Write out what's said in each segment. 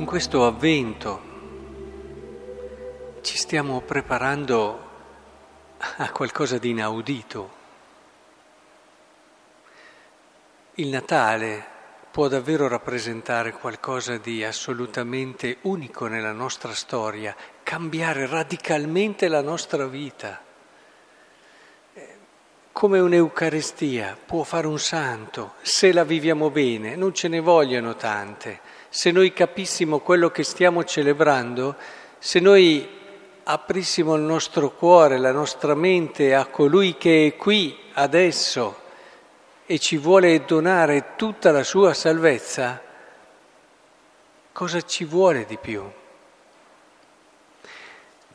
In questo avvento ci stiamo preparando a qualcosa di inaudito. Il Natale può davvero rappresentare qualcosa di assolutamente unico nella nostra storia, cambiare radicalmente la nostra vita. Come un'Eucaristia può fare un santo, se la viviamo bene, non ce ne vogliono tante. Se noi capissimo quello che stiamo celebrando, se noi aprissimo il nostro cuore, la nostra mente a colui che è qui adesso e ci vuole donare tutta la sua salvezza, cosa ci vuole di più?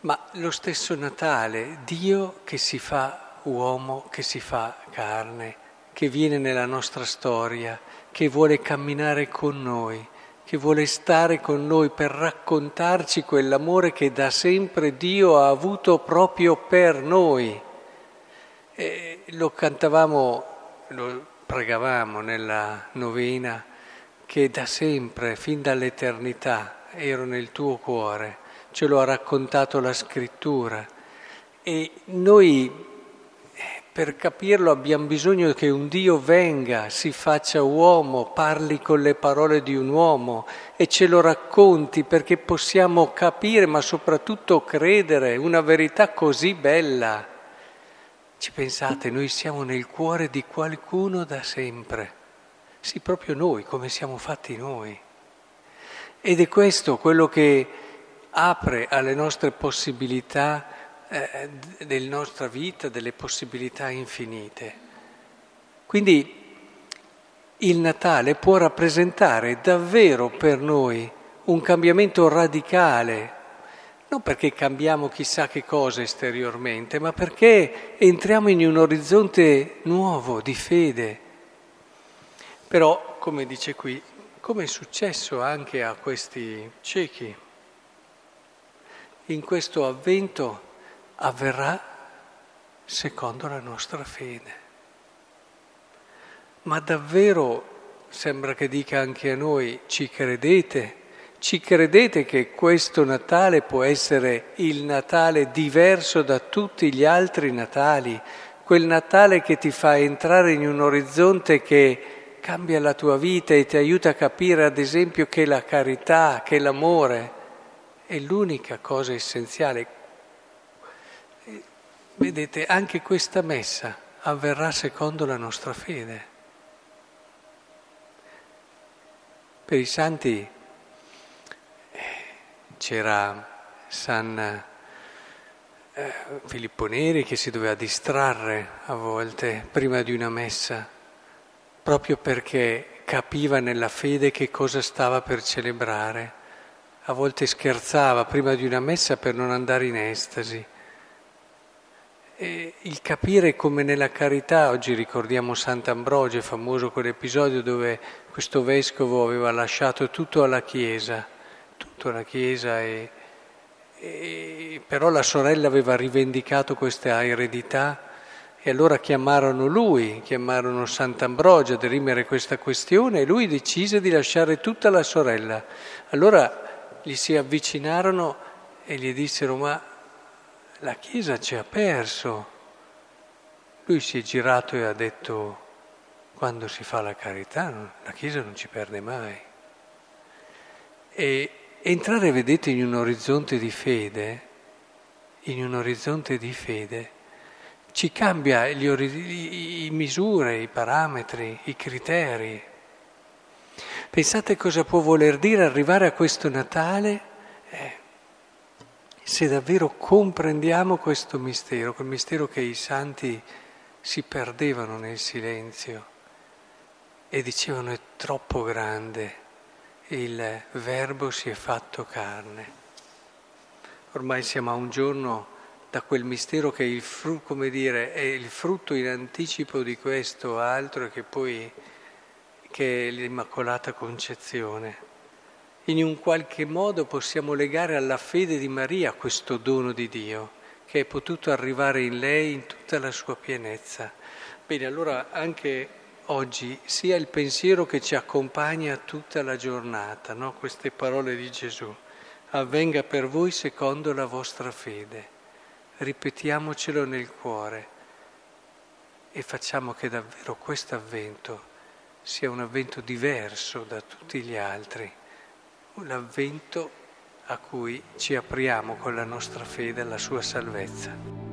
Ma lo stesso Natale, Dio che si fa uomo, che si fa carne, che viene nella nostra storia, che vuole camminare con noi, che vuole stare con noi per raccontarci quell'amore che da sempre Dio ha avuto proprio per noi. E lo cantavamo lo pregavamo nella novena che da sempre, fin dall'eternità, ero nel tuo cuore, ce lo ha raccontato la scrittura e noi per capirlo abbiamo bisogno che un Dio venga, si faccia uomo, parli con le parole di un uomo e ce lo racconti perché possiamo capire ma soprattutto credere una verità così bella ci pensate, noi siamo nel cuore di qualcuno da sempre. Sì, proprio noi, come siamo fatti noi. Ed è questo quello che apre alle nostre possibilità eh, della nostra vita, delle possibilità infinite. Quindi il Natale può rappresentare davvero per noi un cambiamento radicale non perché cambiamo chissà che cosa esteriormente, ma perché entriamo in un orizzonte nuovo di fede. Però, come dice qui, come è successo anche a questi ciechi, in questo avvento avverrà secondo la nostra fede. Ma davvero sembra che dica anche a noi, ci credete? Ci credete che questo Natale può essere il Natale diverso da tutti gli altri Natali? Quel Natale che ti fa entrare in un orizzonte che cambia la tua vita e ti aiuta a capire, ad esempio, che la carità, che l'amore è l'unica cosa essenziale. Vedete, anche questa messa avverrà secondo la nostra fede. Per i santi c'era San eh, Filippo Neri che si doveva distrarre a volte prima di una messa, proprio perché capiva nella fede che cosa stava per celebrare. A volte scherzava prima di una messa per non andare in estasi. E il capire come nella carità, oggi ricordiamo Sant'Ambrogio, famoso quell'episodio dove questo vescovo aveva lasciato tutto alla Chiesa tutto la Chiesa, e, e, però la sorella aveva rivendicato questa eredità e allora chiamarono lui, chiamarono Sant'Ambrogio a dirimere questa questione e lui decise di lasciare tutta la sorella. Allora gli si avvicinarono e gli dissero ma la Chiesa ci ha perso. Lui si è girato e ha detto quando si fa la carità la Chiesa non ci perde mai. E entrare, vedete, in un orizzonte di fede, in un orizzonte di fede, ci cambia gli ori- misure, i parametri, i criteri. Pensate cosa può voler dire arrivare a questo Natale se davvero comprendiamo questo mistero, quel mistero che i santi si perdevano nel silenzio e dicevano è troppo grande il Verbo si è fatto carne. Ormai siamo a un giorno da quel mistero che è il, fru, dire, è il frutto in anticipo di questo altro che poi che è l'Immacolata Concezione. In un qualche modo possiamo legare alla fede di Maria questo dono di Dio che è potuto arrivare in lei in tutta la sua pienezza. Bene, allora anche oggi sia il pensiero che ci accompagna tutta la giornata, no? queste parole di Gesù. Avvenga per voi secondo la vostra fede. Ripetiamocelo nel cuore e facciamo che davvero questo avvento sia un avvento diverso da tutti gli altri, un avvento a cui ci apriamo con la nostra fede alla sua salvezza.